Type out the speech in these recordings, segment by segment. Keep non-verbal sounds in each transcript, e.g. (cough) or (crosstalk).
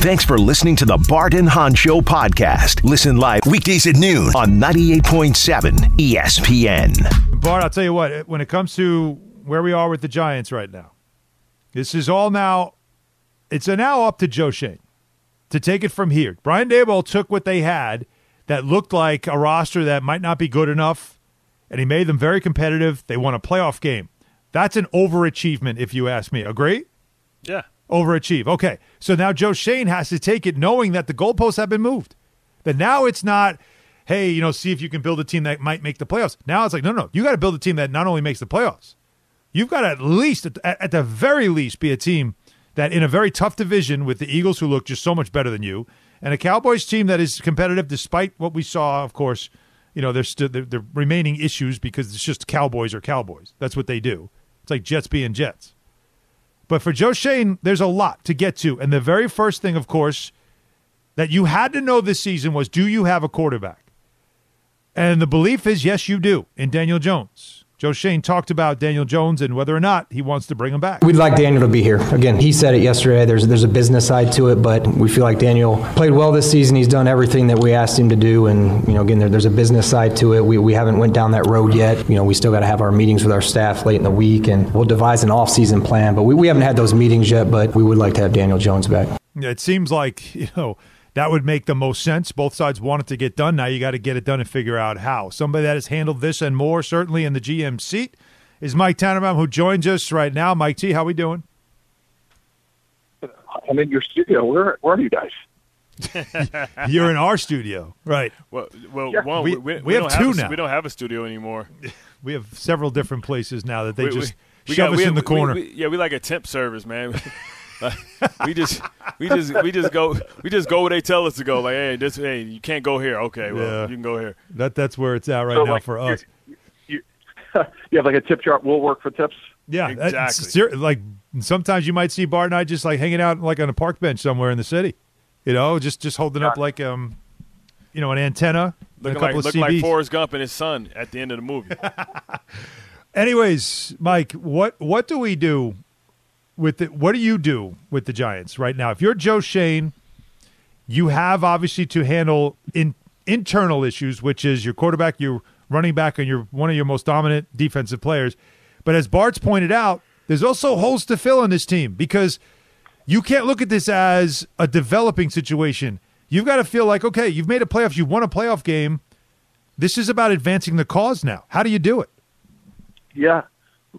Thanks for listening to the Bart and Hahn Show podcast. Listen live weekdays at noon on 98.7 ESPN. Bart, I'll tell you what, when it comes to where we are with the Giants right now, this is all now, it's now up to Joe Schoen to take it from here. Brian Daboll took what they had that looked like a roster that might not be good enough, and he made them very competitive. They won a playoff game. That's an overachievement, if you ask me. Agree? Yeah. Overachieve. Okay. So now Joe Schoen has to take it knowing that the goalposts have been moved. That now it's not, hey, you know, see if you can build a team that might make the playoffs. Now it's like, no, no, you got to build a team that not only makes the playoffs, you've got to at least, at, at the very least, be a team that in a very tough division with the Eagles, who look just so much better than you, and a Cowboys team that is competitive despite what we saw, of course. You know, there's still the remaining issues because it's just Cowboys or Cowboys. That's what they do. It's like Jets being Jets. But for Joe Schoen, there's a lot to get to. And the very first thing, of course, that you had to know this season was do you have a quarterback? And the belief is yes, you do in Daniel Jones. Joe Schoen talked about Daniel Jones and whether or not he wants to bring him back. We'd like Daniel to be here. Again, he said it yesterday. There's there's a business side to it, but we feel like Daniel played well this season. He's done everything that we asked him to do, and you know, again, there, there's a business side to it. We, we haven't went down that road yet. You know, we still got to have our meetings with our staff late in the week, and we'll devise an off-season plan. But we, we haven't had those meetings yet. But we would like to have Daniel Jones back. Yeah, it seems like (laughs) you know that would make the most sense. Both sides want it to get done. Now you got to get it done and figure out how. Somebody that has handled this and more, certainly in the GM seat is Mike Tannenbaum, who joins us right now. Mike T, how we doing? I'm in your studio. Where, where are you guys? (laughs) You're in our studio, right? Well, well, Yeah. one, We- we, we, we have don't two a, now. We don't have a studio anymore. (laughs) We have several different places now that they we, just we, we shove got- us we- in the we- corner. we- yeah, we like a temp service, man. (laughs) Like, (laughs) we just, we just, we just go, we just go where they tell us to go. Like, hey, this, hey, you can't go here. Okay, well, Yeah. you can go here. that that's where it's at right So, now like, for us. You, you have like a tip chart. We'll work for tips. Yeah, Exactly. ser- like sometimes you might see Bart and I just like hanging out like on a park bench somewhere in the city, you know, just just holding up Yeah. like um, you know, an antenna, and a Looking couple like, of looking like Forrest Gump and his son at the end of the movie. (laughs) Anyways, Mike, what what do we do with the, what do you do with the Giants right now? If you're Joe Schoen, you have obviously to handle in internal issues, which is your quarterback, your running back, and your one of your most dominant defensive players. But as Bart's pointed out, there's also holes to fill in this team because you can't look at this as a developing situation. You've got to feel like, okay, you've made a playoffs, you won a playoff game. This is about advancing the cause now. How do you do it? Yeah.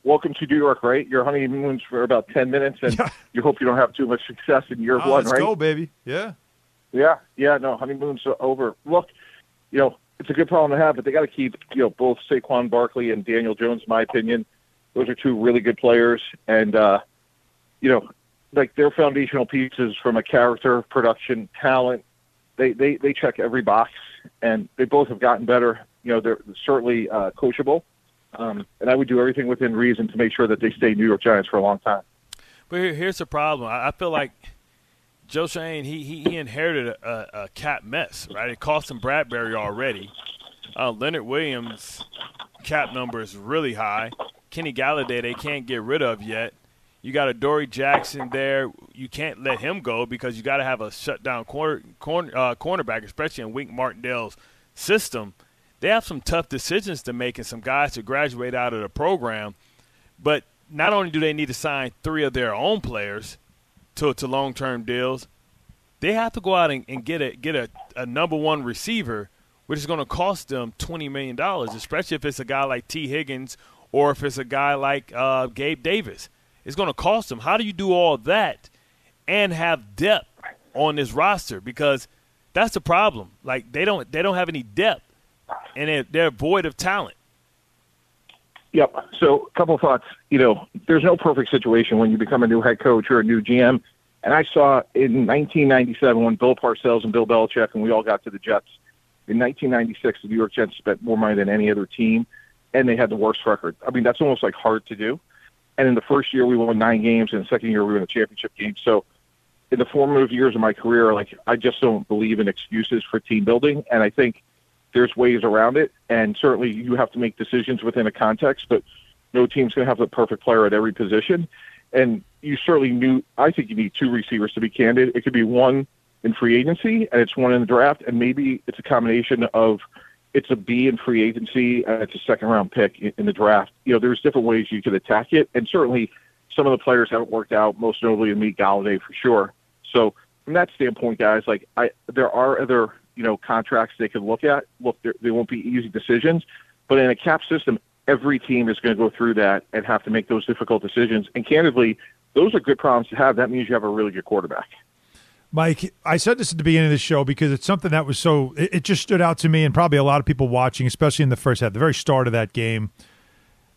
Welcome to New York, right? Your honeymoon's for about ten minutes, and Yeah. you hope you don't have too much success in year Oh, one, let's right? go, baby. Yeah. Yeah, yeah. No, honeymoon's over. Look, you know it's a good problem to have, but they got to keep you know both Saquon Barkley and Daniel Jones. In my opinion, those are two really good players, and uh, you know, like their foundational pieces from a character, production, talent. They they they check every box, and they both have gotten better. You know, they're certainly uh, coachable, um, and I would do everything within reason to make sure that they stay New York Giants for a long time. But here's the problem. I, feel like Joe Schoen he he, he inherited a, a, a cap mess, right? It cost him Bradberry already. Uh, Leonard Williams cap number is really high. Kenny Golladay they can't get rid of yet. You got Adoree' Jackson there. You can't let him go because you got to have a shutdown corner, corner uh, cornerback, especially in Wink Martindale's system. They have some tough decisions to make and some guys to graduate out of the program. But not only do they need to sign three of their own players to, to long term deals, they have to go out and, and get a get a, a number one receiver, which is going to cost them twenty million dollars, especially if it's a guy like Tee Higgins or if it's a guy like uh, Gabe Davis. It's going to cost them. How do you do all that and have depth on this roster? Because that's the problem. Like they don't they don't have any depth, and they're, they're void of talent. Yep. So, a couple of thoughts. You know, there's no perfect situation when you become a new head coach or a new GM. And I saw in 1997 when Bill Parcells and Bill Belichick and we all got to the Jets. In 1996, the New York Jets spent more money than any other team, and they had the worst record. I mean, that's almost like hard to do. And in the first year, we won nine games. In the second year, we won a championship game. So, in the formative years of my career, like I just don't believe in excuses for team building. And I think there's ways around it, and certainly you have to make decisions within a context. But no team's going to have the perfect player at every position. And you certainly knew. I think you need two receivers to be candid. It could be one in free agency, and it's one in the draft, and maybe it's a combination of it's a B in free agency and it's a second round pick in, the draft. You know, there's different ways you could attack it, and certainly some of the players haven't worked out. Most notably, Meet Golladay for sure. So from that standpoint, guys, like I, there are other you know contracts they could look at. Look, they won't be easy decisions, but in a cap system, every team is going to go through that and have to make those difficult decisions. And candidly, those are good problems to have. That means you have a really good quarterback. Mike, I said this at the beginning of the show because it's something that was so, it, it, just stood out to me and probably a lot of people watching, especially in the first half, the very start of that game.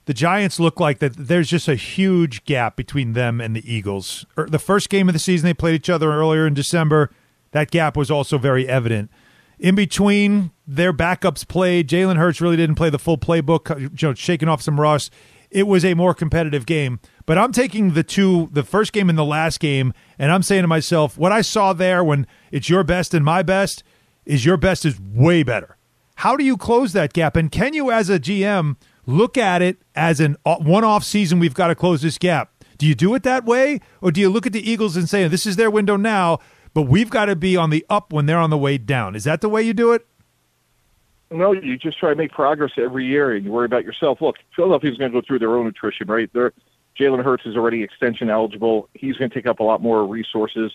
The Giants look like that there's just a huge gap between them and the Eagles. Er, the first game of the season, they played each other earlier in December. That gap was also very evident. In between, their backups played. Jalen Hurts really didn't play the full playbook, you know, shaking off some rust. It was a more competitive game. But I'm taking the two, the first game and the last game, and I'm saying to myself, what I saw there when it's your best and my best is your best is way better. How do you close that gap? And can you, as a GM, look at it as an uh, one off season, we've got to close this gap? Do you do it that way? Or do you look at the Eagles and say, this is their window now, but we've got to be on the up when they're on the way down? Is that the way you do it? No, you just try to make progress every year and you worry about yourself. Look, Philadelphia's going to go through their own attrition, right? They're Jalen Hurts is already extension eligible. He's going to take up a lot more resources.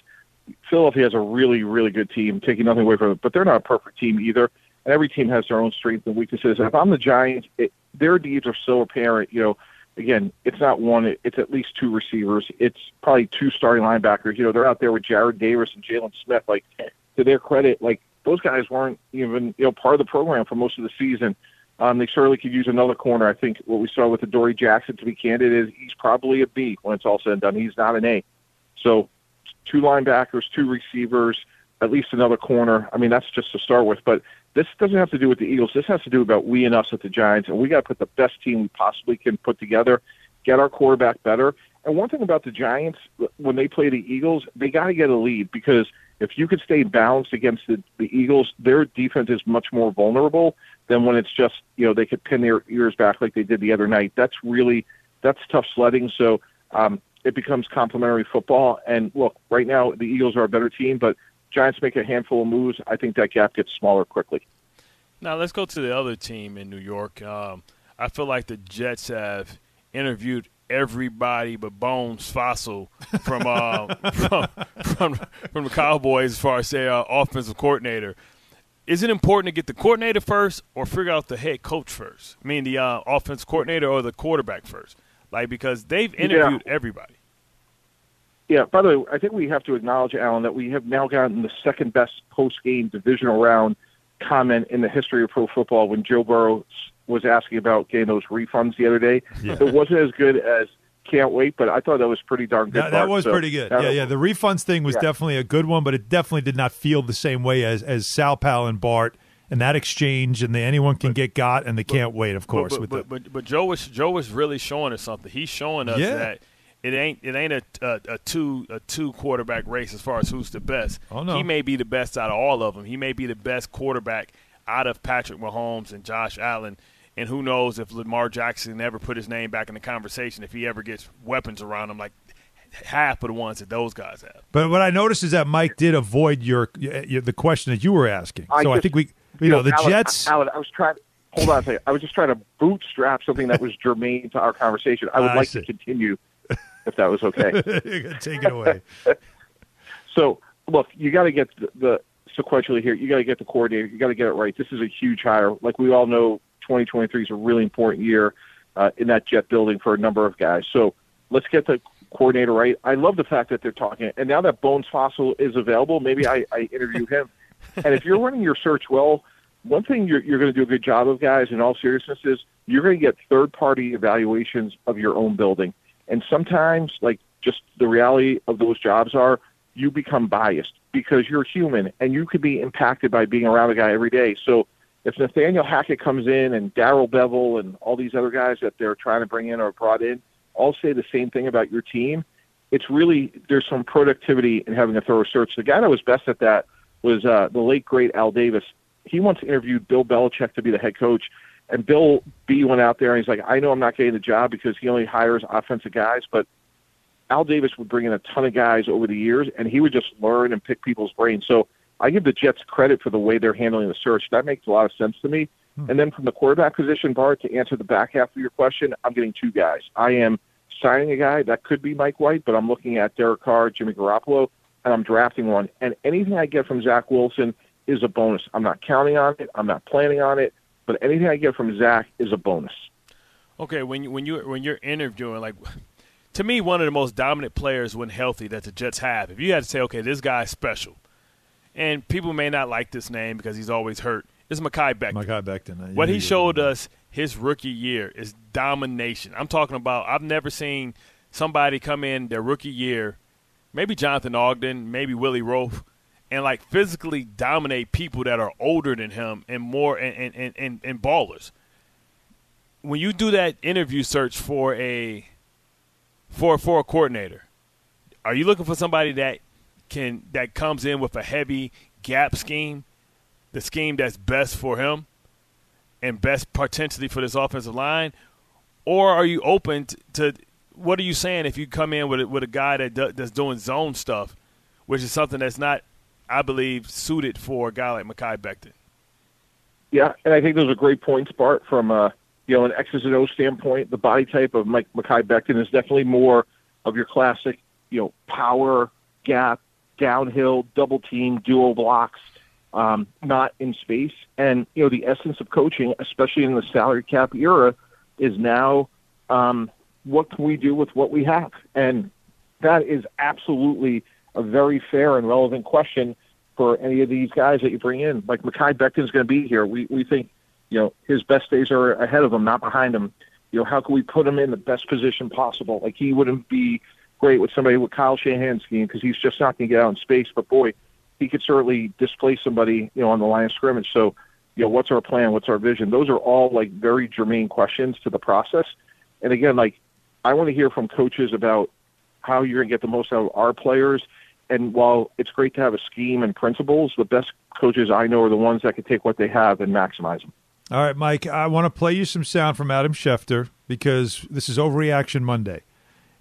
Philadelphia has a really, really good team, taking nothing away from it, but they're not a perfect team either. And every team has their own strengths and weaknesses. If I'm the Giants, it, their needs are so apparent. You know, again, it's not one; it's at least two receivers. It's probably two starting linebackers. You know, they're out there with Jarrad Davis and Jaylon Smith. Like, to their credit, like those guys weren't even you know part of the program for most of the season. Um, they certainly could use another corner. I think what we saw with the Dory Jackson, to be candid, is he's probably a B when it's all said and done. He's not an A. So two linebackers, two receivers, at least another corner. I mean, that's just to start with. But this doesn't have to do with the Eagles. This has to do about we and us at the Giants, and we got to put the best team we possibly can put together, get our quarterback better. And one thing about the Giants, when they play the Eagles, they got to get a lead because if you could stay balanced against the, the Eagles, their defense is much more vulnerable than when it's just you know they could pin their ears back like they did the other night. That's really that's tough sledding. So um, it becomes complementary football. And look, right now the Eagles are a better team, but Giants make a handful of moves. I think that gap gets smaller quickly. Now let's go to the other team in New York. Um, I feel like the Jets have interviewed everybody but Bones Fossil from, uh, (laughs) from, from from the Cowboys as far as say uh, offensive coordinator is it important to get the coordinator first or figure out the head coach first? I mean, the uh, offense coordinator or the quarterback first? Like, because they've interviewed yeah. everybody. Yeah, by the way, I think we have to acknowledge, Alan, that we have now gotten the second best post game divisional round comment in the history of pro football when Joe Burrow was asking about getting those refunds the other day. Yeah. It wasn't as good as can't wait. But I thought that was pretty darn good. That, that was so, pretty good. Yeah, yeah. The refunds thing was yeah. definitely a good one, but it definitely did not feel the same way as as Sal Pal and Bart and that exchange and the anyone can but, get got and they but, can't wait. Of course, but, with but, but, but Joe was Joe was really showing us something. He's showing us yeah. that. It ain't it ain't a, a, a, two a two quarterback race as far as who's the best. Oh, no. He may be the best out of all of them. He may be the best quarterback out of Patrick Mahomes and Josh Allen and who knows if Lamar Jackson ever put his name back in the conversation, if he ever gets weapons around him like half of the ones that those guys have. But what I noticed is that Mike did avoid your, your the question that you were asking. I so just, I think we, you, you know, know, the Alan, Jets. Alan, I was trying. Hold on a second. I was just trying to bootstrap something that was germane to our conversation. I would like see. to continue, if that was okay. (laughs) Take it away. (laughs) so, look, you got to get the, the sequentially here. You got to get the coordinator. You got to get it right. This is a huge hire. Like we all know, 2023 is a really important year uh, in that jet building for a number of guys. So let's get the coordinator right. I love the fact that they're talking. And now that Bones Fossil is available, maybe I, I interview him. (laughs) and if you're running your search well, one thing you're, you're going to do a good job of, guys, in all seriousness, is you're going to get third party evaluations of your own building. And sometimes, like, just the reality of those jobs are you become biased because you're human and you could be impacted by being around a guy every day. So if Nathaniel Hackett comes in and Darrell Bevell and all these other guys that they're trying to bring in or brought in all say the same thing about your team, it's really there's some productivity in having a thorough search. The guy that was best at that was uh, the late great Al Davis. He once interviewed Bill Belichick to be the head coach, and Bill B went out there and he's like, I know I'm not getting the job because he only hires offensive guys, but Al Davis would bring in a ton of guys over the years, and he would just learn and pick people's brains. So I give the Jets credit for the way they're handling the search. That makes a lot of sense to me. Hmm. And then from the quarterback position, Bart, to answer the back half of your question, I'm getting two guys. I am signing a guy that could be Mike White, but I'm looking at Derek Carr, Jimmy Garoppolo, and I'm drafting one. And anything I get from Zach Wilson is a bonus. I'm not counting on it. I'm not planning on it. But anything I get from Zach is a bonus. Okay, when you, when you when you're interviewing, like to me, one of the most dominant players when healthy that the Jets have. If you had to say, okay, this guy's special, and people may not like this name because he's always hurt, is Mekhi Becton. Mekhi Becton. Uh, what he showed us his rookie year is domination. I'm talking about. I've never seen somebody come in their rookie year, maybe Jonathan Ogden, maybe Willie Roaf, and like physically dominate people that are older than him and more and and, and, and ballers. When you do that interview search for a for for a coordinator, are you looking for somebody that can that comes in with a heavy gap scheme, the scheme that's best for him and best potentially for this offensive line, or are you open to, what are you saying if you come in with a, with a guy that do, that's doing zone stuff, which is something that's not I believe, suited for a guy like Mekhi Becton. Yeah, and I think those are great points, Bart, from uh, you know an X's and O standpoint. The body type of Mike Mekhi Becton is definitely more of your classic, you know, power gap, downhill, double team, dual blocks, um, not in space. And you know, the essence of coaching, especially in the salary cap era, is now um, what can we do with what we have, and that is absolutely a very fair and relevant question for any of these guys that you bring in. Like Mekhi Becton's going to be here. We we think, you know, his best days are ahead of him, not behind him. You know, how can we put him in the best position possible? Like he wouldn't be great with somebody with Kyle Shanahan's scheme because he's just not going to get out in space. But boy, he could certainly displace somebody, you know, on the line of scrimmage. So, you know, what's our plan? What's our vision? Those are all like very germane questions to the process. And again, like I want to hear from coaches about how you're going to get the most out of our players and while it's great to have a scheme and principles, the best coaches I know are the ones that can take what they have and maximize them. All right, Mike, I want to play you some sound from Adam Schefter because this is Overreaction Monday.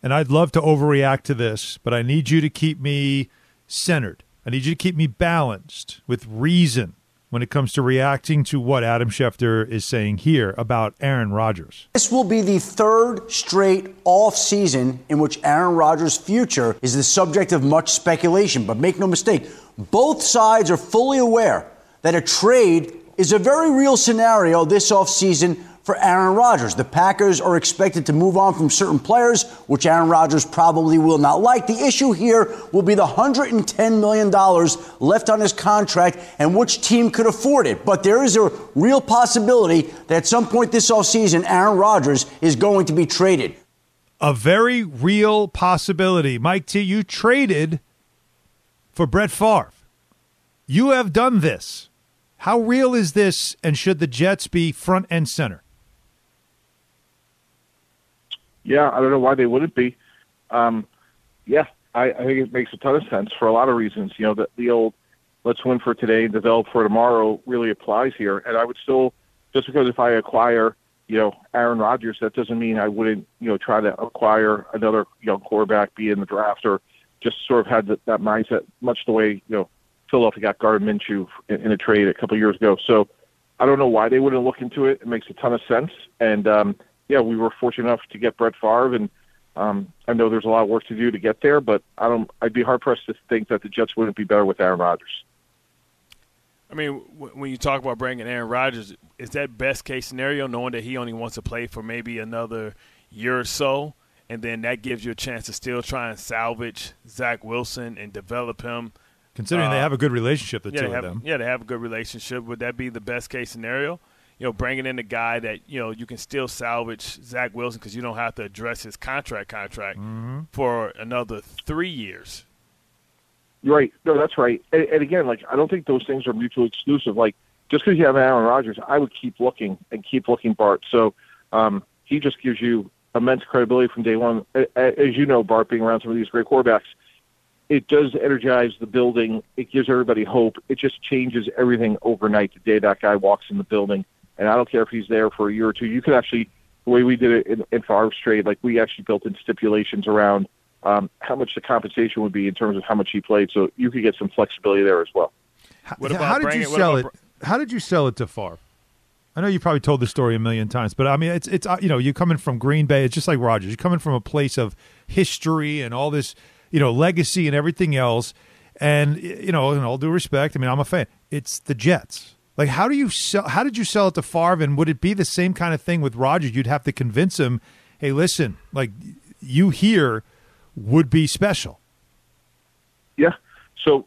And I'd love to overreact to this, but I need you to keep me centered. I need you to keep me balanced with reason when it comes to reacting to what Adam Schefter is saying here about Aaron Rodgers. This will be the third straight off season in which Aaron Rodgers' future is the subject of much speculation. But make no mistake, both sides are fully aware that a trade is a very real scenario this offseason for Aaron Rodgers. The Packers are expected to move on from certain players, which Aaron Rodgers probably will not like. The issue here will be the $110 million left on his contract and which team could afford it. But there is a real possibility that at some point this offseason, Aaron Rodgers is going to be traded. A very real possibility. Mike T, you traded for Brett Favre. You have done this. How real is this, and should the Jets be front and center? Yeah, I don't know why they wouldn't be. Um, yeah, I, I think it makes a ton of sense for a lot of reasons. You know, the, the old let's win for today and develop for tomorrow really applies here. And I would still, just because if I acquire, you know, Aaron Rodgers, that doesn't mean I wouldn't, you know, try to acquire another young quarterback, be in the draft, or just sort of had that, that mindset, much the way, you know, Philadelphia got Gardner Minshew in, in a trade a couple of years ago. So I don't know why they wouldn't look into it. It makes a ton of sense. And, um, yeah, we were fortunate enough to get Brett Favre, and um, I know there's a lot of work to do to get there, but I don't. I'd be hard pressed to think that the Jets wouldn't be better with Aaron Rodgers. I mean, when you talk about bringing Aaron Rodgers, is that best case scenario, knowing that he only wants to play for maybe another year or so, and then that gives you a chance to still try and salvage Zach Wilson and develop him? Considering uh, they have a good relationship, the yeah, two of have, them. Yeah, they have a good relationship. Would that be the best case scenario? You know, bringing in a guy that you know you can still salvage Zach Wilson because you don't have to address his contract contract mm-hmm. for another three years. Right. No, that's right. And, and, again, like I don't think those things are mutually exclusive. Like just because you have Aaron Rodgers, I would keep looking and keep looking, Bart. So um, he just gives you immense credibility from day one. As you know, Bart, being around some of these great quarterbacks, it does energize the building. It gives everybody hope. It just changes everything overnight the day that guy walks in the building and I don't care if he's there for a year or two. You could actually, the way we did it in, in Favre's trade, like we actually built in stipulations around um, how much the compensation would be in terms of how much he played. So you could get some flexibility there as well. What how, about how did you what sell it? about How did you sell it to Favre? I know you probably told the story a million times, but I mean, it's it's uh, you know, you're coming from Green Bay. It's just like Rodgers. You're coming from a place of history and all this, you know, legacy and everything else. And you know, in all due respect, I mean, I'm a fan. It's the Jets. Like, how do you sell? How did you sell it to Favre? And would it be the same kind of thing with Rodgers? You'd have to convince him, hey, listen, like you here would be special. Yeah. So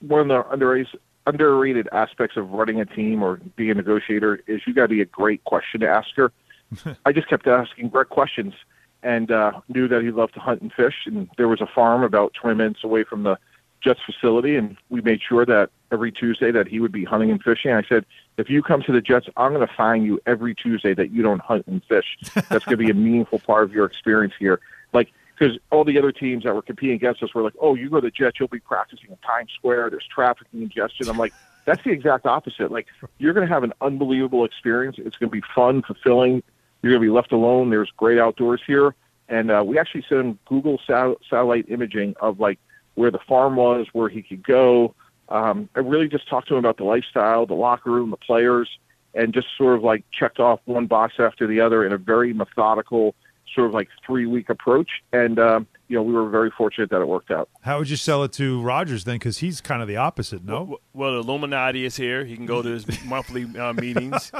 one of the underrated underrated aspects of running a team or being a negotiator is you got to be a great question asker. (laughs) I just kept asking Brett questions and uh, knew that he loved to hunt and fish. And there was a farm about 20 minutes away from the Jets facility, and we made sure that every Tuesday that he would be hunting and fishing. I said, if you come to the Jets, I'm going to fine you every Tuesday that you don't hunt and fish. That's going to be a (laughs) meaningful part of your experience here. Like, because all the other teams that were competing against us were like, oh, you go to the Jets, you'll be practicing in Times Square. There's traffic and congestion. I'm like, that's the exact opposite. Like, you're going to have an unbelievable experience. It's going to be fun, fulfilling. You're going to be left alone. There's great outdoors here. And uh, we actually sent him Google sat- satellite imaging of like where the farm was, where he could go. Um, I really just talked to him about the lifestyle, the locker room, the players, and just sort of like checked off one box after the other in a very methodical, sort of like three week approach. And, um, you know, we were very fortunate that it worked out. How would you sell it to Rodgers then? Because he's kind of the opposite. No, W- Well, the Illuminati is here. He can go to his (laughs) monthly uh, meetings,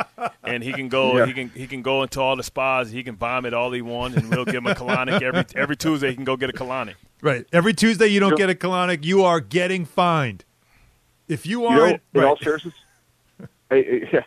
and he can go. Yeah. He can he can go into all the spas. He can vomit all he wants, and we'll give him a colonic every every Tuesday. He can go get a colonic. Right. Every Tuesday you don't Sure. get a colonic, you are getting fined. If you You know, aren't, in right. all seriousness, (laughs) I, I,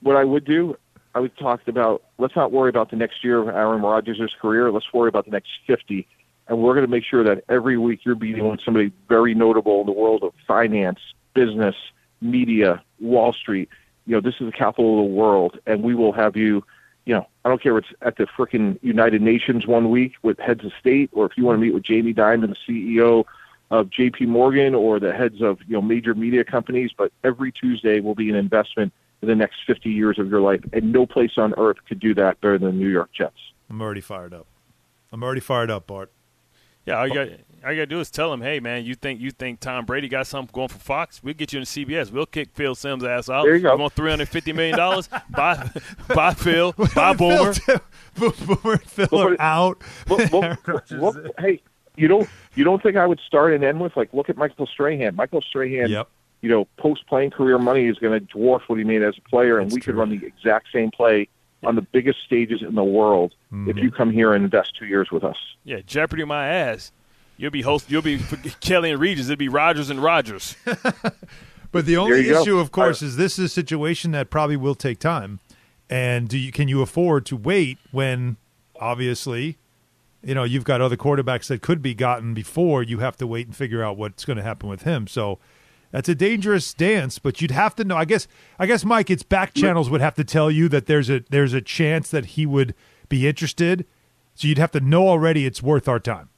what I would do, I would talk about. Let's not worry about the next year of Aaron Rodgers' career. Let's worry about the next fifty, and we're going to make sure that every week you're meeting with somebody very notable in the world of finance, business, media, Wall Street. You know, this is the capital of the world, and we will have you. You know, I don't care if it's at the frickin' United Nations one week with heads of state, or if you want to meet with Jamie Dimon, the CEO of J.P. Morgan or the heads of you know major media companies, but every Tuesday will be an investment in the next 50 years of your life, and no place on earth could do that better than the New York Jets. I'm already fired up. I'm already fired up, Bart. Yeah, all you got all you got to do is tell him, hey man, you think you think Tom Brady got something going for Fox? We'll get you in CBS. We'll kick Phil Simms' ass out. There you go. want three hundred fifty million dollars? (laughs) buy buy Phil, (laughs) buy Boomer. Phil, Boomer and Phil are out. Look, (laughs) Aaron look, look, hey, you don't you don't think I would start and end with like look at Michael Strahan. Michael Strahan, Yep. you know, post playing career money is going to dwarf what he made as a player, and That's we could run the exact same play on the biggest stages in the world Mm-hmm. if you come here and invest two years with us. Yeah, Jeopardy my ass. You'll be host. You'll be (laughs) Kelly and Regis. It'll be Rogers and Rogers. (laughs) But the only you go. issue, of course, is this is a situation that probably will take time. And do you can you afford to wait when obviously, you know, you've got other quarterbacks that could be gotten before you have to wait and figure out what's going to happen with him. So that's a dangerous dance, but you'd have to know. I guess I guess Mike, its back channels would have to tell you that there's a there's a chance that he would be interested. So you'd have to know already it's worth our time.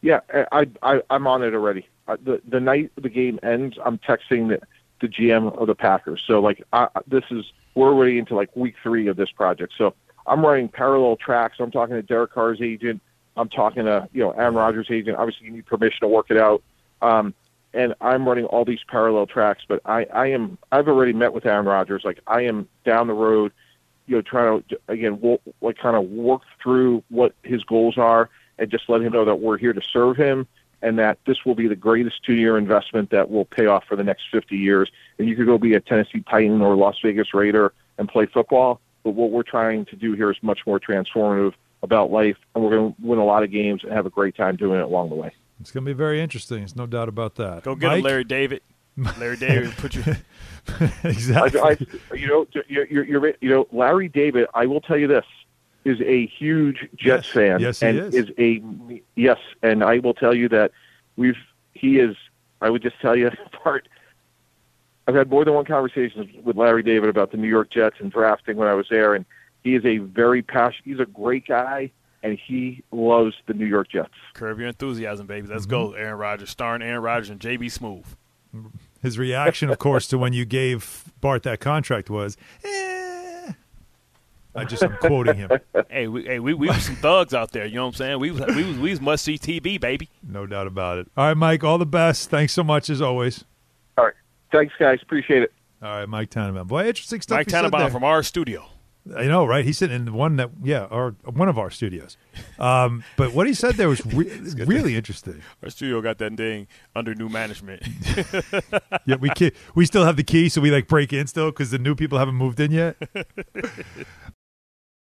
Yeah, I, I I'm on it already. The the night the game ends, I'm texting the, the GM of the Packers. So like I, this is we're already into like week three of this project. So I'm running parallel tracks. I'm talking to Derek Carr's agent. I'm talking to you know Aaron Rodgers' agent. Obviously, you need permission to work it out. Um, and I'm running all these parallel tracks. But I I am I've already met with Aaron Rodgers. Like I am down the road. You know, trying to again, wo- like kind of work through what his goals are, and just let him know that we're here to serve him, and that this will be the greatest two-year investment that will pay off for the next 50 years. And you could go be a Tennessee Titan or Las Vegas Raider and play football, but what we're trying to do here is much more transformative about life, and we're going to win a lot of games and have a great time doing it along the way. It's going to be very interesting. There's no doubt about that. Go get Mike? him, Larry David. (laughs) Larry David, put you. (laughs) exactly. I, I, you know, you're, you're, you're, you know, Larry David. I will tell you this: is a huge Jets Yes. fan, Yes, he and is. a yes. And I will tell you that we've he is. I would just tell you, (laughs) part. I've had more than one conversation with Larry David about the New York Jets and drafting when I was there, and he is a very passionate. He's a great guy, and he loves the New York Jets. Curb your enthusiasm, baby. Let's Mm-hmm. go, Aaron Rodgers. Starring Aaron Rodgers and J.B. Smoove. His reaction, of course, to when you gave Bart that contract was, eh. I just am quoting him. (laughs) Hey, we, hey, we, we was some thugs out there. You know what I'm saying? We was we was, we was must see TV, baby. No doubt about it. All right, Mike. All the best. Thanks so much as always. All right. Thanks, guys. Appreciate it. All right, Mike Tannenbaum. Boy, interesting stuff. Mike he said Tannenbaum there. from our studio. I know, right? He's sitting in the one that, yeah, or one of our studios. Um, but what he said there was re- (laughs) really interesting. Our studio got that thing under new management. (laughs) Yeah, we ki- we still have the key, so we like break in still because the new people haven't moved in yet. (laughs)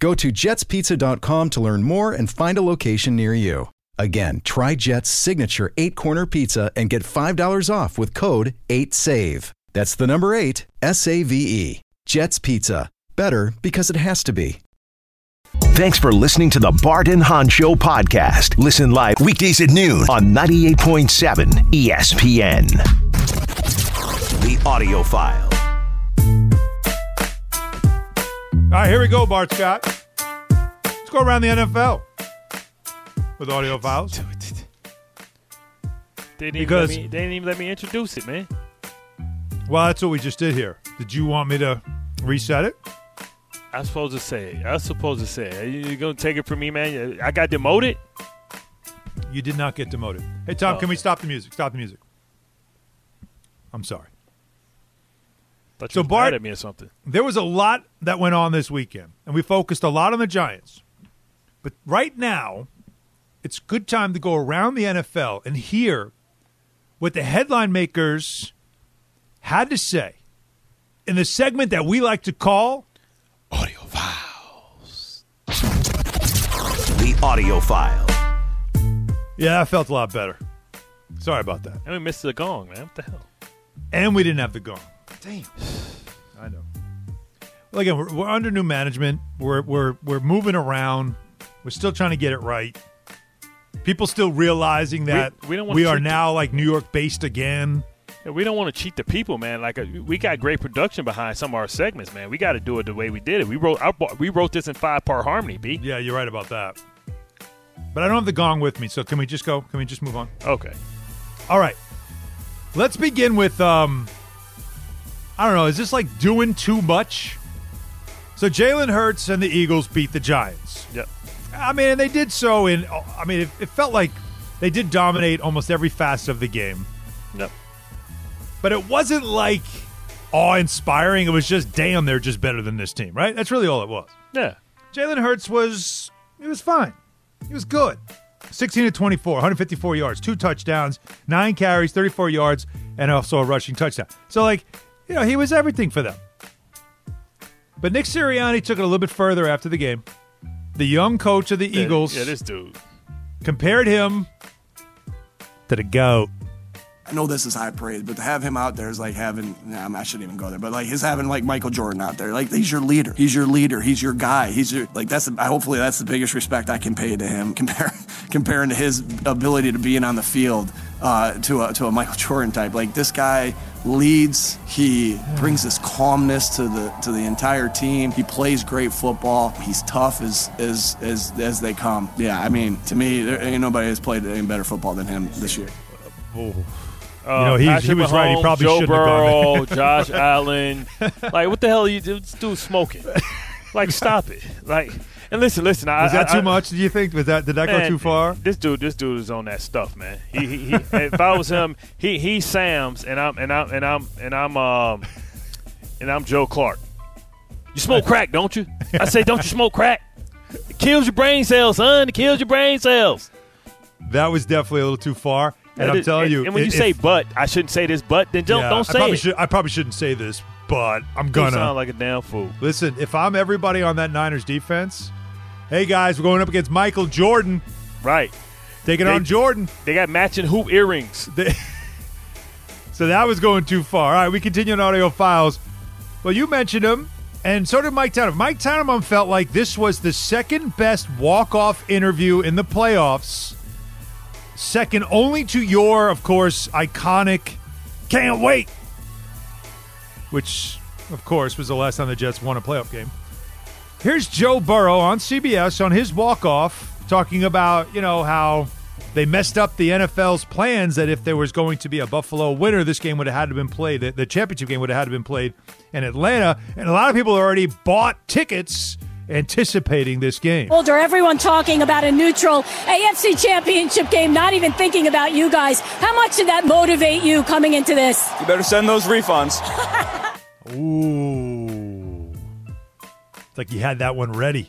Go to jetspizza.com to learn more and find a location near you. Again, try Jet's signature eight corner pizza and get $5 off with code 8SAVE. That's the number eight, S A V E. Jet's Pizza. Better because it has to be. Thanks for listening to the Bart and Hahn Show podcast. Listen live weekdays at noon on 98.7 ESPN. The audio file. All right, here we go, Bart Scott. Let's go around the NFL with audio files. They didn't, even Because- let me, they didn't even let me introduce it, man. Well, that's what we just did here. Did you want me to reset it? I was supposed to say it. I was supposed to say it. You gonna take it from me, man? I got demoted. You did not get demoted. Hey, Tom, can we oh. stop the music? Stop the music. I'm sorry. So Bart- at me or something. There was a lot that went on this weekend, and we focused a lot on the Giants. But right now, it's a good time to go around the NFL and hear what the headline makers had to say in the segment that we like to call Audio files. The audio file. Yeah, I felt a lot better. Sorry about that. And we missed the gong, man. What the hell? And we didn't have the gong. Damn. I know. Well, again, we're, we're under new management. We're we're we're moving around. We're still trying to get it right. People still realizing that we don't wanna we are now like New York based again. Yeah, we don't want to cheat the people, man. Like uh, we got great production behind some of our segments, man. We got to do it the way we did it. We wrote our, we wrote this in five part harmony, B. Yeah, you're right about that. But I don't have the gong with me, so can we just go? Can we just move on? Okay. All right. Let's begin with um I don't know, is this like doing too much? So Jalen Hurts and the Eagles beat the Giants. Yep. I mean, and they did so in I mean, it, it felt like they did dominate almost every facet of the game. Yep. But it wasn't like awe-inspiring. It was just damn, they're just better than this team, right? That's really all it was. Yeah. Jalen Hurts was he was fine. He was good. 16 to 24, 154 yards, two touchdowns, nine carries, 34 yards, and also a rushing touchdown. So like, you know, he was everything for them. But Nick Sirianni took it a little bit further after the game. The young coach of the Eagles Yeah, this dude. compared him to the goat. I know this is high praise, but to have him out there is like having, nah, I shouldn't even go there, but like his having like Michael Jordan out there. Like he's your leader. He's your leader. He's your guy. He's your, like, that's, the, hopefully that's the biggest respect I can pay to him (laughs) compare, comparing to his ability to being on the field uh, to, a, to a Michael Jordan type. Like this guy leads. He brings this calmness to the to the entire team. He plays great football. He's tough as as as, as they come. Yeah, I mean, to me, there ain't nobody has played any better football than him this year. Oh. Uh, know, he- he Patrick was right. He probably Joe shouldn't have gone Burrow, Josh (laughs) Allen. Like, what the hell are you this dude smoking? (laughs) Like, stop it. Like, and listen, listen. I, Was that I- too I- much? Do you think? Was that did that go too far? This dude, this dude is on that stuff, man. He, he, he (laughs) if I was him, he he Sam's and I'm and I'm and I'm and I'm um and I'm Joe Clark. You smoke crack, don't you? I say, don't you smoke crack? It kills your brain cells, son. It kills your brain cells. that was definitely a little too far. And And I'm telling and- you, And when you if- say "but," I shouldn't say this, but then don't yeah, don't I say probably it. Should, I probably shouldn't say this, but I'm gonna. sound like a damn fool. Listen, if I'm everybody on that Niners defense, hey guys, we're going up against Michael Jordan, Right? taking They- on Jordan. They got matching hoop earrings. They- (laughs) so that was going too far. All right, we continue on audio files. Well, you mentioned him, and so did Mike Tannenbaum. Mike Tannenbaum felt like this was the second best walk-off interview in the playoffs, second only to your, of course, iconic "Can't wait," which, of course, was the last time the Jets won a playoff game. Here's Joe Burrow on CBS on his walk-off talking about, you know, how they messed up the NFL's plans that if there was going to be a Buffalo winner, this game would have had to been played. The, the championship game would have had to been played in Atlanta, and a lot of people already bought tickets anticipating this game. older, everyone talking about a neutral AFC championship game, not even thinking about you guys. How much did that motivate you coming into this? You better send those refunds. (laughs) Ooh, it's like you had that one ready.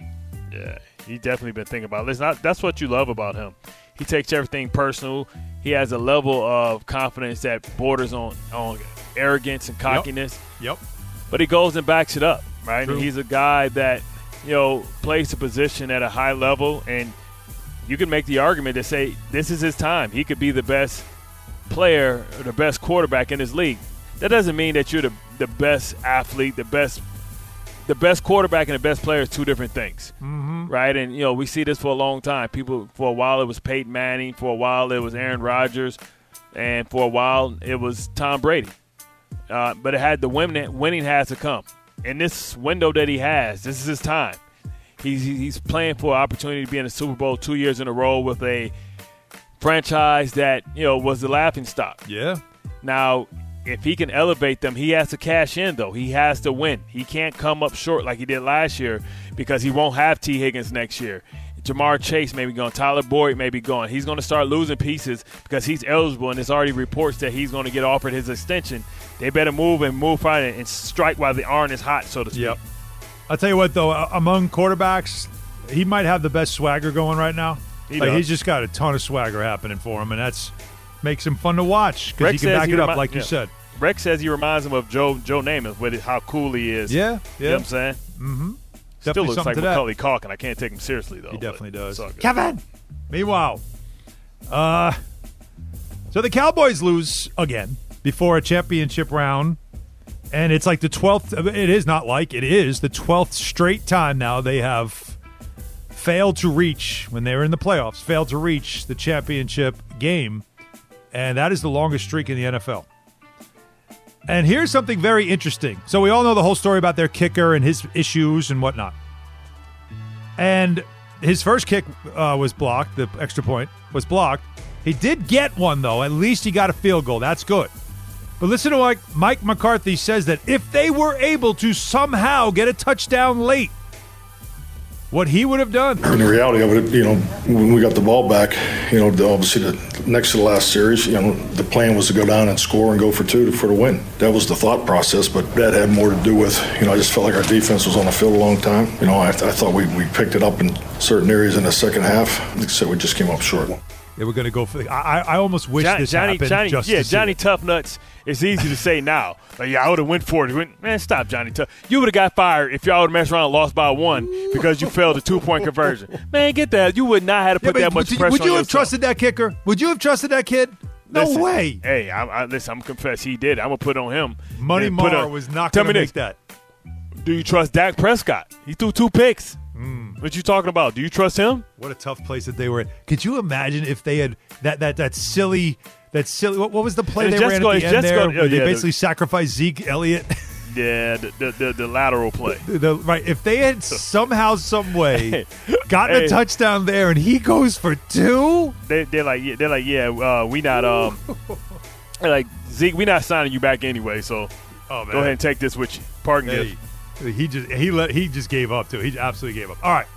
Yeah, he definitely been thinking about. It. That's what you love about him. He takes everything personal. He has a level of confidence that borders on on arrogance and cockiness. Yep. But he goes and backs it up, right? He's a guy that you know plays the position at a high level, and you can make the argument to say this is his time. He could be the best player or the best quarterback in his league. That doesn't mean that you're the the best athlete, the best the best quarterback and the best player is two different things, mm-hmm. right? And you know we see this for a long time. People for a while it was Peyton Manning, for a while it was Aaron Rodgers, and for a while it was Tom Brady. Uh, but it had the winning winning has to come. In this window that he has, this is his time. He's he's playing for an opportunity to be in the Super Bowl two years in a row with a franchise that you know was the laughing stock. Yeah. Now, if he can elevate them, he has to cash in, though. He has to win. He can't come up short like he did last year because he won't have Tee Higgins next year. Ja'Marr Chase may be gone. Tyler Boyd may be gone. He's going to start losing pieces because he's eligible, and there's already reports that he's going to get offered his extension. They better move and move right and strike while the iron is hot, so to speak. Yep. I'll tell you what, though, among quarterbacks, he might have the best swagger going right now. He like he's just got a ton of swagger happening for him, and that's makes him fun to watch because he can back he it up, remi- like you said. Rex says he reminds him of Joe Joe Namath with how cool he is. Yeah, You know yeah. what I'm saying? Mm-hmm. Still Definitely looks like. Macaulay Culkin. I can't take him seriously, though. He definitely does. Kevin. Meanwhile, uh, so the Cowboys lose again before a championship round, and it's like the twelfth. It is not like it is the twelfth straight time now they have failed to reach when they were in the playoffs. Failed to reach the championship game, and that is the longest streak in the NFL. And here's something very interesting. So we all know the whole story about their kicker and his issues and whatnot. And his first kick uh, was blocked. The extra point was blocked. He did get one though. At least he got a field goal. That's good. But listen to what Mike McCarthy says that if they were able to somehow get a touchdown late, what he would have done. In the reality of it, you know, when we got the ball back, you know, obviously the next to the last series, you know, the plan was to go down and score and go for two to, for the win. That was the thought process, but that had more to do with, you know, I just felt like our defense was on the field a long time. You know, I, I thought we, we picked it up in certain areas in the second half, except we just came up short. They were going to go for. The, I, I I almost wish Johnny, this Johnny, happened. Johnny, just yeah, to Johnny it. Tough Nuts. It's easy to say now. Like, yeah, I would have went for it. Went- Man, stop, Johnny Tough. You would have got fired if y'all would have messed around and lost by one because you failed a two point conversion. Man, get that. You would not have to put but that much would, pressure would you on have yourself. trusted that kicker? Would you have trusted that kid? No Listen, way. Hey, I, I, listen, I'm confess he did. I'm gonna put it on him. Money And Maher was not Tell going to me make this. that. Do you trust Dak Prescott? He threw two picks. What you talking about? Do you trust him? What a tough place that they were in. Could you imagine if they had that that that silly that silly what, what was the play It's they just ran at the end just there go- where they yeah, the- basically sacrificed Zeke Elliott? (laughs) Yeah, the the, the, the lateral play. The- right. If they had (laughs) somehow, some way gotten Hey. a touchdown there and he goes for two, They, they're like, yeah, they're like, yeah, uh, we not, um, (laughs) like Zeke, we not signing you back anyway. So Oh, man. go ahead and take this with you. Parking Hey. He just he let he just gave up too. He absolutely gave up. All right.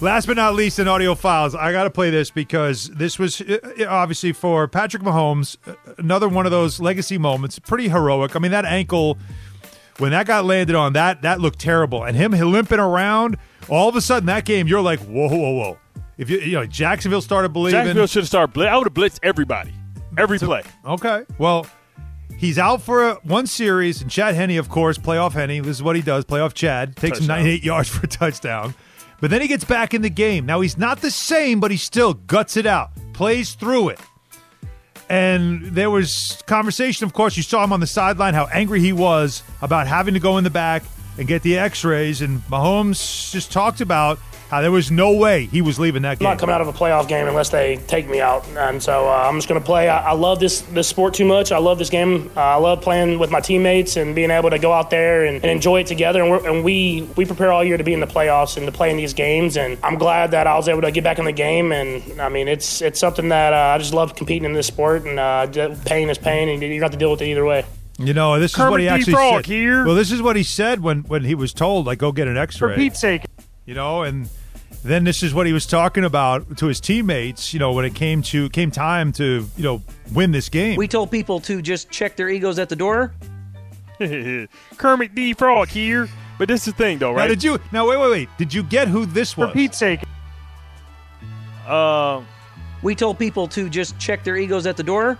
Last but not least, in audio files, I got to play this because this was uh, obviously for Patrick Mahomes, uh, another one of those legacy moments. Pretty heroic. I mean, that ankle when that got landed on that that looked terrible, and him limping around. All of a sudden, that game, you're like, whoa, whoa, whoa. if you you know Jacksonville started believing. Jacksonville should have started. Blitz. I would have blitzed everybody, every play. Okay, well, he's out for a, one series, and Chad Henne, of course, playoff Henne. This is what he does. Playoff Chad takes him Touchdown. 98 (laughs) yards for a touchdown, but then he gets back in the game. Now he's not the same, but he still guts it out, plays through it. And there was conversation, of course. You saw him on the sideline, how angry he was about having to go in the back and get the x rays. And Mahomes just talked about how there was no way he was leaving that game. I'm game. not coming out of a playoff game unless they take me out, and so uh, I'm just going to play. I, I love this this sport too much. I love this game. Uh, I love playing with my teammates and being able to go out there and, and enjoy it together. And, we're, and we we prepare all year to be in the playoffs and to play in these games. And I'm glad that I was able to get back in the game. And I mean, it's it's something that uh, I just love competing in this sport. And uh, pain is pain, and you have to deal with it either way. You know, this is what he the actually Frog said. here. Well, this is what he said when when he was told, like, go get an X-ray. For Pete's sake. you know, and then this is what he was talking about to his teammates. You know, when it came to came time to you know win this game. We told people to just check their egos at the door. (laughs) Kermit the Frog here. But this is the thing, though, Now, right? did you? Now, wait, wait, wait. Did you get who this was? For Pete's sake. Um, We told people to just check their egos at the door.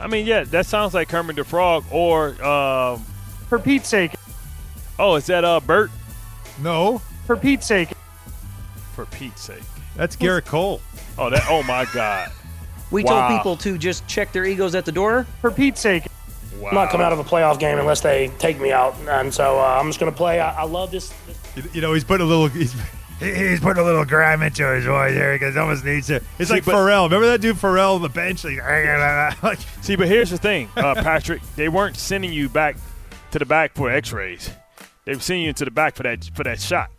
I mean, yeah, that sounds like Kermit the Frog or um, For Pete's sake. oh, is that uh Bert? No, For Pete's sake. For Pete's sake. that's Garrett Cole. Oh, that. Oh my God. We Wow. told people to just check their egos at the door. For Pete's sake. Wow. I'm not coming out of a playoff game unless they take me out, and so uh, I'm just going to play. I, I love this. this You, you know, he's putting a little. He's, he's putting a little grime into his voice here because he almost needs to. It's See, like but- Pharrell. Remember that dude Pharrell on the bench? Like, (laughs) like, (laughs) See, but here's the thing, uh, Patrick. they weren't sending you back to the back for X-rays. They were sending you into the back for that for that shot.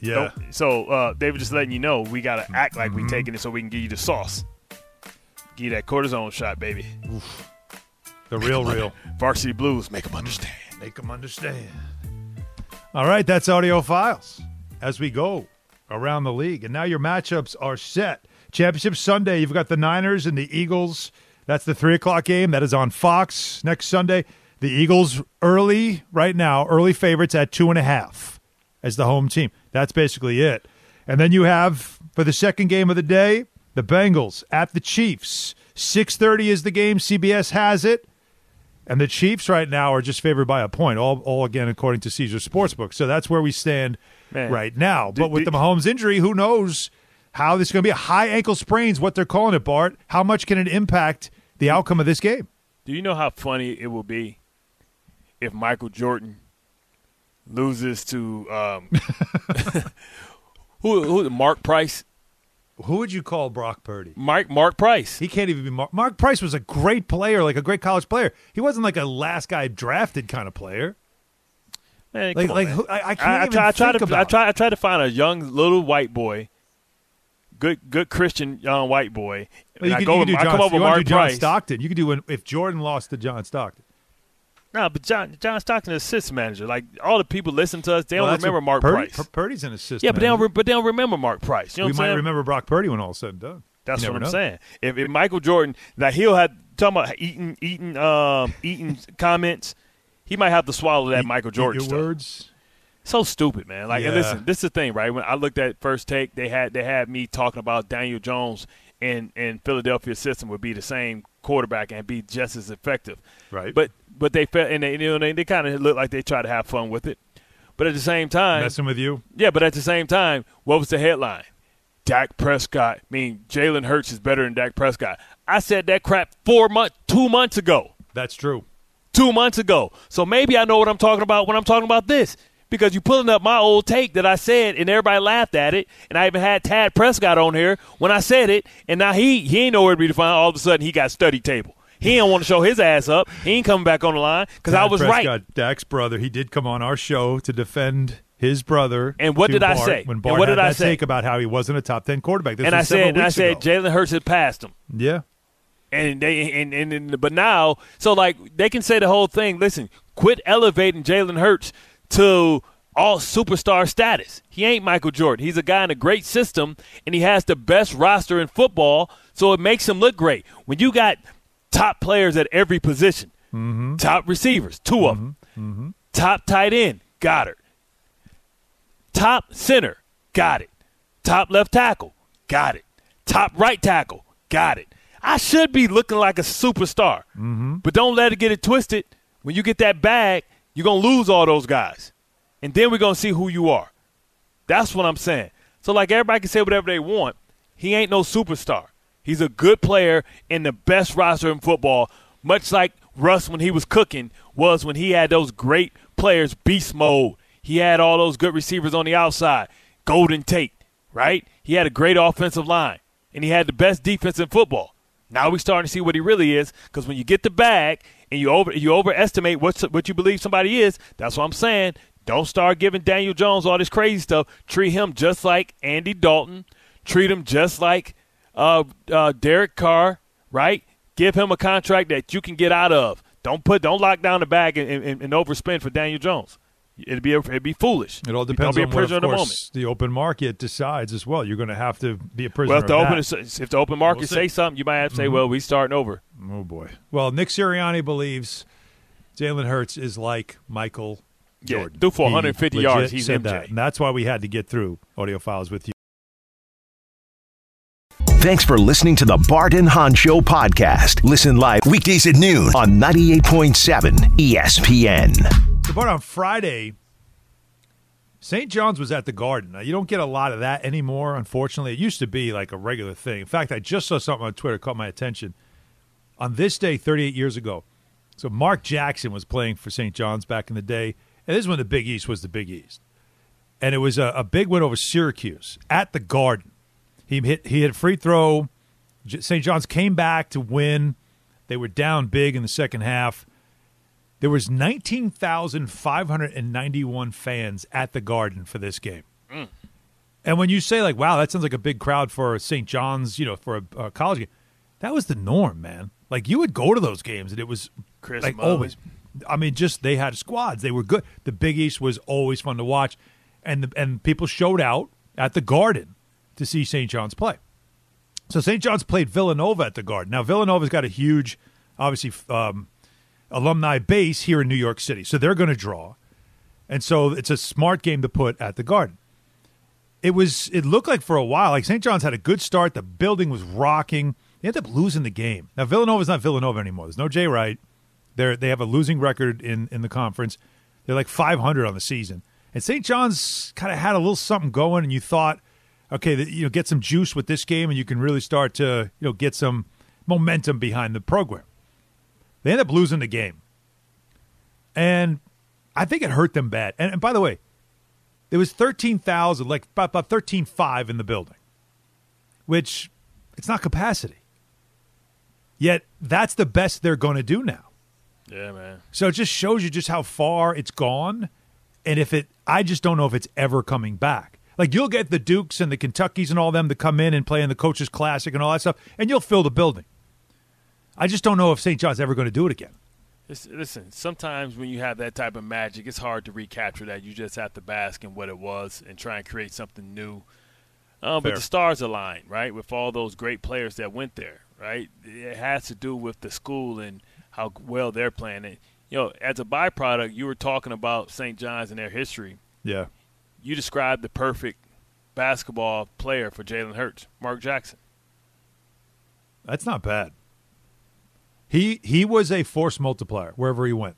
Yeah. Don't- So uh, were just letting you know we gotta act like Mm-hmm. we taking it so we can give you the sauce. Give you that cortisone shot, baby. The real, real. Varsity Blues, make them understand. Make them understand. All right, that's audio files as we go around the league. And now your matchups are set. Championship Sunday, you've got the Niners and the Eagles. That's the three o'clock game. That is on Fox next Sunday. The Eagles early right now, early favorites at two and a half as the home team. That's basically it. And then you have for the second game of the day, the Bengals at the Chiefs. 6:30 is the game. CBS has it. And the Chiefs right now are just favored by a point, all, all again according to Caesar Sportsbook. So that's where we stand Man. right now. Do- but with do- the Mahomes injury, who knows how this is going to be? A high ankle sprains, what they're calling it, Bart. How much can it impact the outcome of this game? Do you know how funny it will be if Michael Jordan loses to um, (laughs) who? Who? Mark Price. Who would you call Brock Purdy? Mike Mark Price. He can't even be Mark. Mark Price was a great player, like a great college player. He wasn't like a last guy drafted kind of player. Man, Like- come on, like, who- I- I can't I, even try, I try think to. I try. I try to find a young little white boy, good, good Christian young white boy. Well, And you I could, go. you with- could do I come up with Mark John Price. Stockton. You could do when, if Jordan lost to John Stockton. No, but John John Stockton is assistant manager. Like all the people listen to us, they Well, don't remember Mark Purdy, Price. Purdy's an assistant. yeah, but they don't. Re- but they don't remember Mark Price. You know we what might saying? remember Brock Purdy when all said and done. That's what I'm know. saying. If, if Michael Jordan, now he'll have talking about eating, eating, um, eating (laughs) comments. He might have to swallow that Michael Eat Jordan your stuff. words. So stupid, man. Like, and Yeah. listen, this is the thing, right? When I looked at first take, they had they had me talking about Daniel Jones and and Philadelphia system would be the same quarterback and be just as effective. Right. But but they felt and they you know they, they kind of looked like they tried to have fun with it. But at the same time, Messing with you. yeah, but at the same time, what was the headline? Dak Prescott. I mean, Jalen Hurts is better than Dak Prescott. I said that crap four months, two months ago. That's true. Two months ago. So maybe I know what I'm talking about when I'm talking about this. Because you're pulling up my old take that I said and everybody laughed at it, and I even had Tad Prescott on here when I said it, and now he he ain't nowhere to be defined. All of a sudden he got study table. He don't want to show his ass up. He ain't coming back on the line because I was Prescott, right. Dak's brother. He did come on our show to defend his brother. And what did I say? When And Bart what had did I that say? take about how he wasn't a top ten quarterback. This and I said and I said. Jalen Hurts had passed him. yeah. and they and, and, and but now so like they can say the whole thing listen quit elevating jalen hurts to all superstar status he ain't michael jordan he's a guy in a great system and he has the best roster in football so it makes him look great when you got top players at every position mm-hmm. top receivers two of mm-hmm. them mm-hmm. top tight end got it top center got it top left tackle got it. Top right tackle, got it. I should be looking like a superstar. Mm-hmm. But don't let it get it twisted. When you get that bag, you're going to lose all those guys. And then we're going to see who you are. That's what I'm saying. So, like, everybody can say whatever they want. He ain't no superstar. He's a good player in the best roster in football, much like Russ when he was cooking was when he had those great players, beast mode. He had all those good receivers on the outside, Golden Tate, right? He had a great offensive line, and he had the best defense in football. Now we're starting to see what he really is because when you get the bag and you over you overestimate what what you believe somebody is, that's what I'm saying. Don't start giving Daniel Jones all this crazy stuff. Treat him just like Andy Dalton. Treat him just like uh, uh, Derek Carr, right? Give him a contract that you can get out of. Don't put don't lock down the bag and, and, and overspend for Daniel Jones. It'd be it'd be foolish. It all Don't depends be a on what, prisoner of of the course, the open market decides as well. You're going to have to be a prisoner Well, if the of open that. if the open market We'll say something, you might have to say, Mhm. "Well, we starting over." Oh boy. Well, Nick Sirianni believes Jalen Hurts is like Michael Yeah, Jordan. threw for 150 legit yards. He's said MJ. that, and that's why we had to get through audio files with you. Thanks for listening to the Barton and Hahn Show podcast. Listen live weekdays at noon on 98.7 ESPN. But on Friday, St. John's was at the Garden. Now, you don't get a lot of that anymore, unfortunately. It used to be like a regular thing. In fact, I just saw something on Twitter caught my attention. On this day, 38 years ago, so Mark Jackson was playing for St. John's back in the day, and this is when the Big East was the Big East. And it was a, a big win over Syracuse at the Garden. He hit he hit a free throw. St. John's came back to win. They were down big in the second half. There was 19,591 fans at the Garden for this game. Mm. And when you say like, "Wow, that sounds like a big crowd for St. John's," you know, for a, a college game, that was the norm, man. Like you would go to those games, and it was Chris like always. I mean, just they had squads; they were good. The Big East was always fun to watch, and the, and people showed out at the Garden to see St. John's play. So St. John's played Villanova at the Garden. Now Villanova's got a huge, obviously, um, alumni base here in New York City, so they're going to draw, and so it's a smart game to put at the Garden. It was. It looked like for a while, like St. John's had a good start. The building was rocking. They ended up losing the game. Now Villanova's not Villanova anymore. There's no Jay Wright. They're they have a losing record in in the conference. They're like 500 on the season. And St. John's kind of had a little something going, and you thought, okay, you know, get some juice with this game, and you can really start to you know get some momentum behind the program. They end up losing the game, and I think it hurt them bad. And, and by the way, there was 13,000, like about, about 13.5 in the building, which it's not capacity. Yet that's the best they're going to do now. Yeah, man. So it just shows you just how far it's gone. And if it, I just don't know if it's ever coming back. Like you'll get the Dukes and the Kentuckies and all them to come in and play in the Coaches Classic and all that stuff, and you'll fill the building. I just don't know if St. John's ever going to do it again. Listen, sometimes when you have that type of magic, it's hard to recapture that. You just have to bask in what it was and try and create something new. Um, but the stars align, right, with all those great players that went there, right? It has to do with the school and how well they're playing it. You know, as a byproduct, you were talking about St. John's and their history. Yeah. You described the perfect basketball player for Jalen Hurts, Mark Jackson. That's not bad. He he was a force multiplier wherever he went.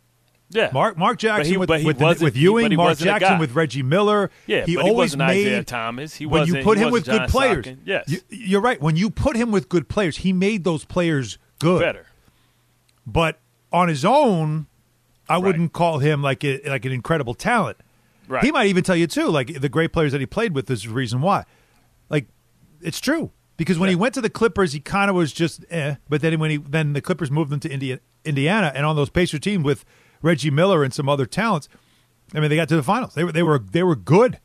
Yeah. Mark Mark Jackson he- with, but he with, with Ewing, he Mark Jackson with Reggie Miller. Yeah, he but he always wasn't made Isiah Thomas. He when you put he him with wasn't good players. Yes. you, you're right. When you put him with good players, he made those players good. Better. But on his own, I wouldn't call him like a, like an incredible talent. Right. He might even tell you too, like the great players that he played with is the reason why. Like it's true because when he went to the Clippers, he kind of was just eh. But then when he then the Clippers moved him to India, Indiana, and on those Pacer team with Reggie Miller and some other talents, I mean they got to the finals. They were they were they were good,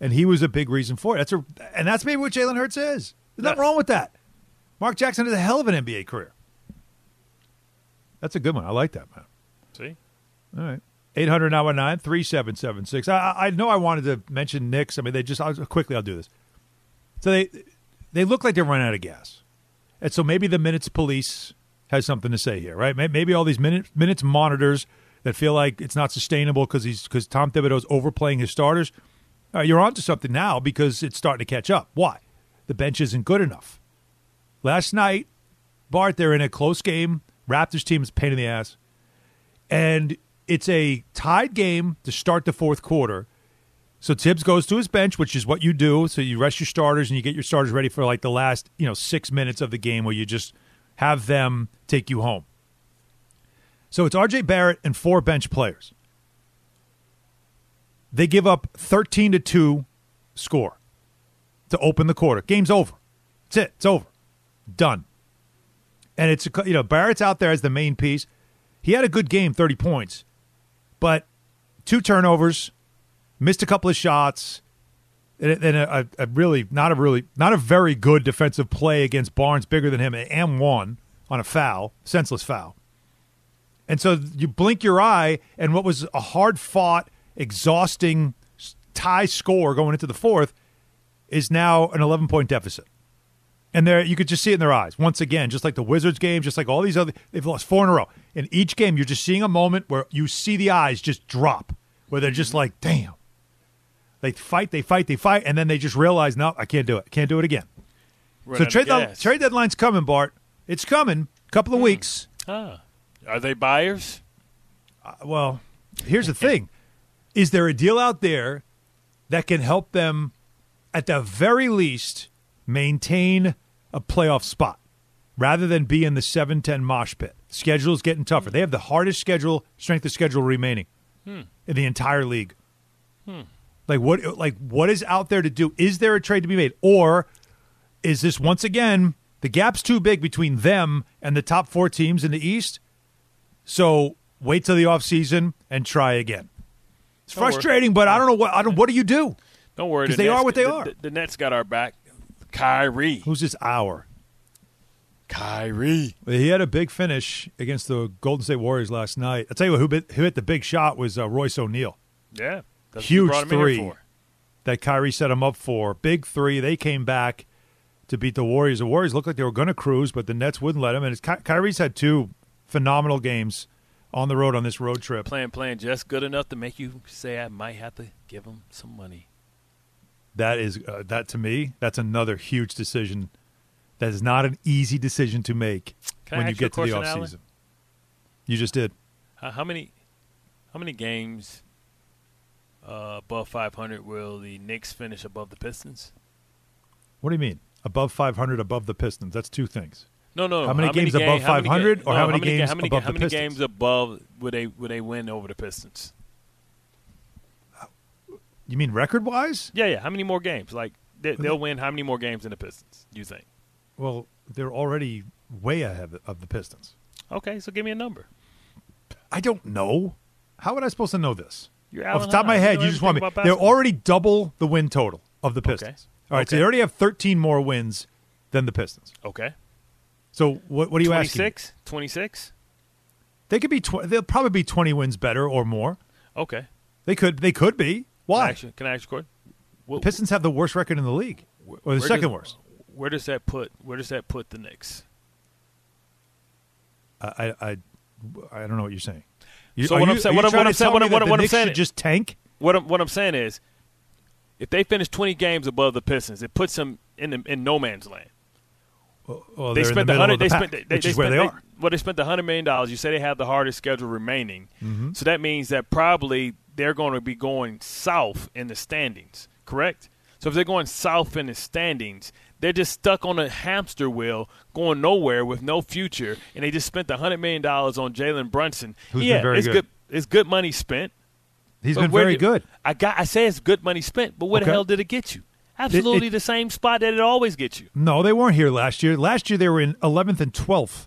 and he was a big reason for it. That's a and that's maybe what Jalen Hurts is. There's nothing wrong with that. Mark Jackson has a hell of an NBA career. That's a good one. I like that, man. See? All right. 800 919 3776. I I know I wanted to mention Knicks. I mean, they just, I'll, quickly, I'll do this. So they they look like they're running out of gas. And so maybe the minutes police has something to say here, right? Maybe all these minute, minutes monitors that feel like it's not sustainable because he's because Tom Thibodeau's overplaying his starters. Uh, you're onto something now because it's starting to catch up. Why? the bench isn't good enough. Last night, Bart, they're in a close game. Raptors team is pain in the ass. And it's a tied game to start the fourth quarter. So Thibs goes to his bench, which is what you do. So you rest your starters and you get your starters ready for like the last, you know, six minutes of the game where you just have them take you home. So it's RJ Barrett and four bench players. They give up 13 to 2 score to open the quarter. Game's over. That's it. It's over. Done. And it's, you know, Barrett's out there as the main piece. He had a good game, 30 points, but two turnovers, missed a couple of shots, and a, a, a really, not a really, not a very good defensive play against Barnes, bigger than him, and one on a foul, senseless foul. And so you blink your eye, and what was a hard fought, exhausting tie score going into the fourth is now an 11 point deficit. And there, you could just see it in their eyes. Once again, just like the Wizards game, just like all these other, they've lost four in a row. In each game, you're just seeing a moment where you see the eyes just drop, where they're just like, damn. They fight, they fight, they fight, and then they just realize, no, I can't do it. Can't do it again. Run so trade, trade deadline's coming, Bart. It's coming. couple of weeks. Ah. Are they buyers? Uh, well, here's the thing: is there a deal out there that can help them, at the very least, maintain a playoff spot, rather than be in the seven ten mosh pit? Schedule's getting tougher. They have the hardest schedule, strength of schedule remaining Hmm. in the entire league. Hmm. Like what? Like what is out there to do? Is there a trade to be made, or is this once again the gap's too big between them and the top four teams in the East? So wait till the offseason and try again. It's Don't worry. frustrating, but I don't know what. I don't. What do you do? Don't worry. the they Nets- are what they the- are. The, the Nets got our back. Kyrie. Who's this hour? Kyrie. He had a big finish against the Golden State Warriors last night. I'll tell you what, who hit, who hit the big shot was uh, Royce O'Neale. Yeah. Huge three that Kyrie set him up for. Big three. They came back to beat the Warriors. The Warriors looked like they were going to cruise, but the Nets wouldn't let them. And it's, Ky- Kyrie's had two phenomenal games on the road on this road trip. Playing, playing just good enough to make you say I might have to give him some money. That is uh, that to me. That's another huge decision. That is not an easy decision to make Can when you get to the offseason. You just did. How, how many, how many games uh, above 500 will the Knicks finish above the Pistons? What do you mean? Above 500, above the Pistons. That's two things. No, no. How many games ga- above how 500 or no, how many ga- games how many, above how many games above would they would they win over the Pistons? You mean record wise? Yeah, yeah. How many more games? Like they, they'll win how many more games than the Pistons? You think? Well, they're already way ahead of the Pistons. Okay, so give me a number. I don't know. How would I supposed to know this? You're Off the top of my head, you just want me. They're already double the win total of the Pistons. All right, so Okay. they already have 13 more wins than the Pistons. Okay. So what, what are you asking? 26? 26? They could be. Tw- they'll probably be 20 wins better or more. Okay. They could. They could be. Why? can I ask you? The Pistons have the worst record in the league, or the second does- worst. Where does that put? Where does that put the Knicks? I, I, I don't know what you're saying. You- so what you- I'm saying, what I'm, trying what to I'm saying, what, me I'm- that what, what I'm saying, should just tank. What I'm, what I'm saying is, if they finish 20 games above the Pistons, it puts them in the, in no man's land. Well, they they're spent the middle hundred. the They pack, spent. They, they where spent, they are. Well, they spent the hundred million dollars. You say they have the hardest schedule remaining, Mhm. so that means that probably they're going to be going south in the standings. Correct. So if they're going south in the standings, they're just stuck on a hamster wheel, going nowhere with no future, and they just spent the hundred million dollars on Jalen Brunson. Who's been yeah, very it's good. It's good money spent. He's been very did- good. I got. I say it's good money spent, but where Okay. the hell did it get you? Absolutely it- the same spot that it always gets you. No, they weren't here last year. Last year they were in 11th and 12th.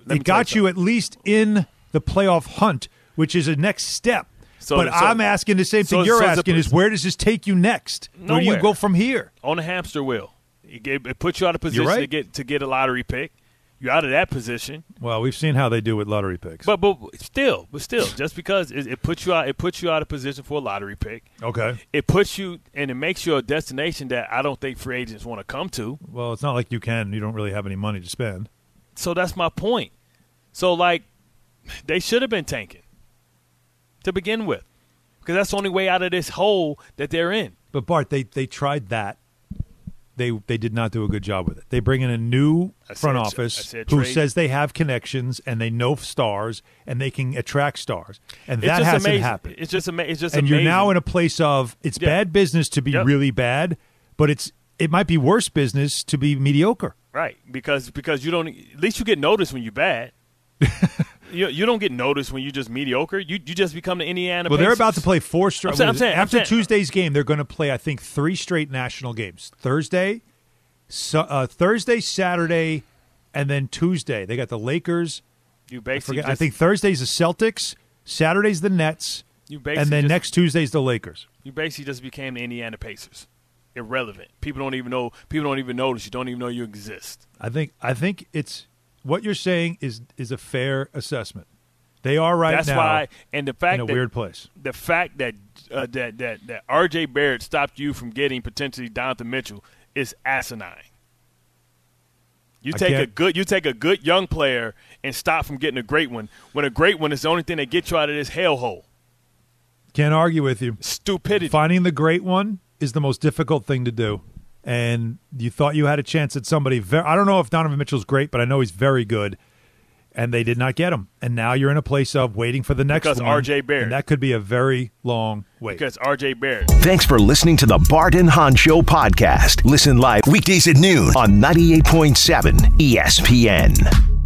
Let me It tell you got you at least in the playoff hunt, which is a next step. So- but so- I'm asking the same so- thing you're asking: is where does this take you next? Where do you go from here? on a hamster wheel. It, it puts you out of position right. to get to get a lottery pick. You're out of that position, Well, we've seen how they do with lottery picks. but but still, but still, just because it, it puts you out, it puts you out of position for a lottery pick. Okay. It puts you and it makes you a destination that I don't think free agents want to come to. Well, it's not like you can. You don't really have any money to spend. So that's my point. So like, they should have been tanking to begin with, because that's the only way out of this hole that they're in. But Bart, they they tried that. they they did not do a good job with it. They bring in a new I front said- office who says they have connections and they know stars and they can attract stars, and It's that hasn't amazing. happened. It's just ama- It's just and you're now in a place of it's Yeah. bad business to be Yep. really bad, but it's it might be worse business to be mediocre. Right, because because you don't at least you get noticed when you're bad. (laughs) you you don't get noticed when you're just mediocre. You you just become the Indiana. Well, they're about to play four straight. I'm saying- I'm saying- I'm after saying- Tuesday's game, they're going to play. I think three straight national games: Thursday, so, uh, Thursday, Saturday, and then Tuesday. They got the Lakers. You I, basically forget, I think Thursday's the Celtics, Saturday's the Nets, You and then just- next Tuesday's the Lakers. You basically just became the Indiana Pacers. Irrelevant. People don't even know. People don't even notice. You don't even know you exist. I think. I think it's what you're saying is is a fair assessment. They are right That's now. why. And the fact in a that weird place. the fact that uh, that that that R.J. Barrett stopped you from getting potentially Donovan Mitchell is asinine. You take a good you take a good young player and stop from getting a great one when a great one is the only thing that gets you out of this hellhole. Can't argue with you. Stupidity. Finding the great one is the most difficult thing to do. And you thought you had a chance at somebody. Very, I don't know if Donovan Mitchell's great, but I know he's very good. And they did not get him. And now you're in a place of waiting for the next Because one. R.J. Barrett. And that could be a very long wait. Because R.J. Barrett. Thanks for listening to the Bart and Hahn Show podcast. Listen live weekdays at noon on 98.7 ESPN.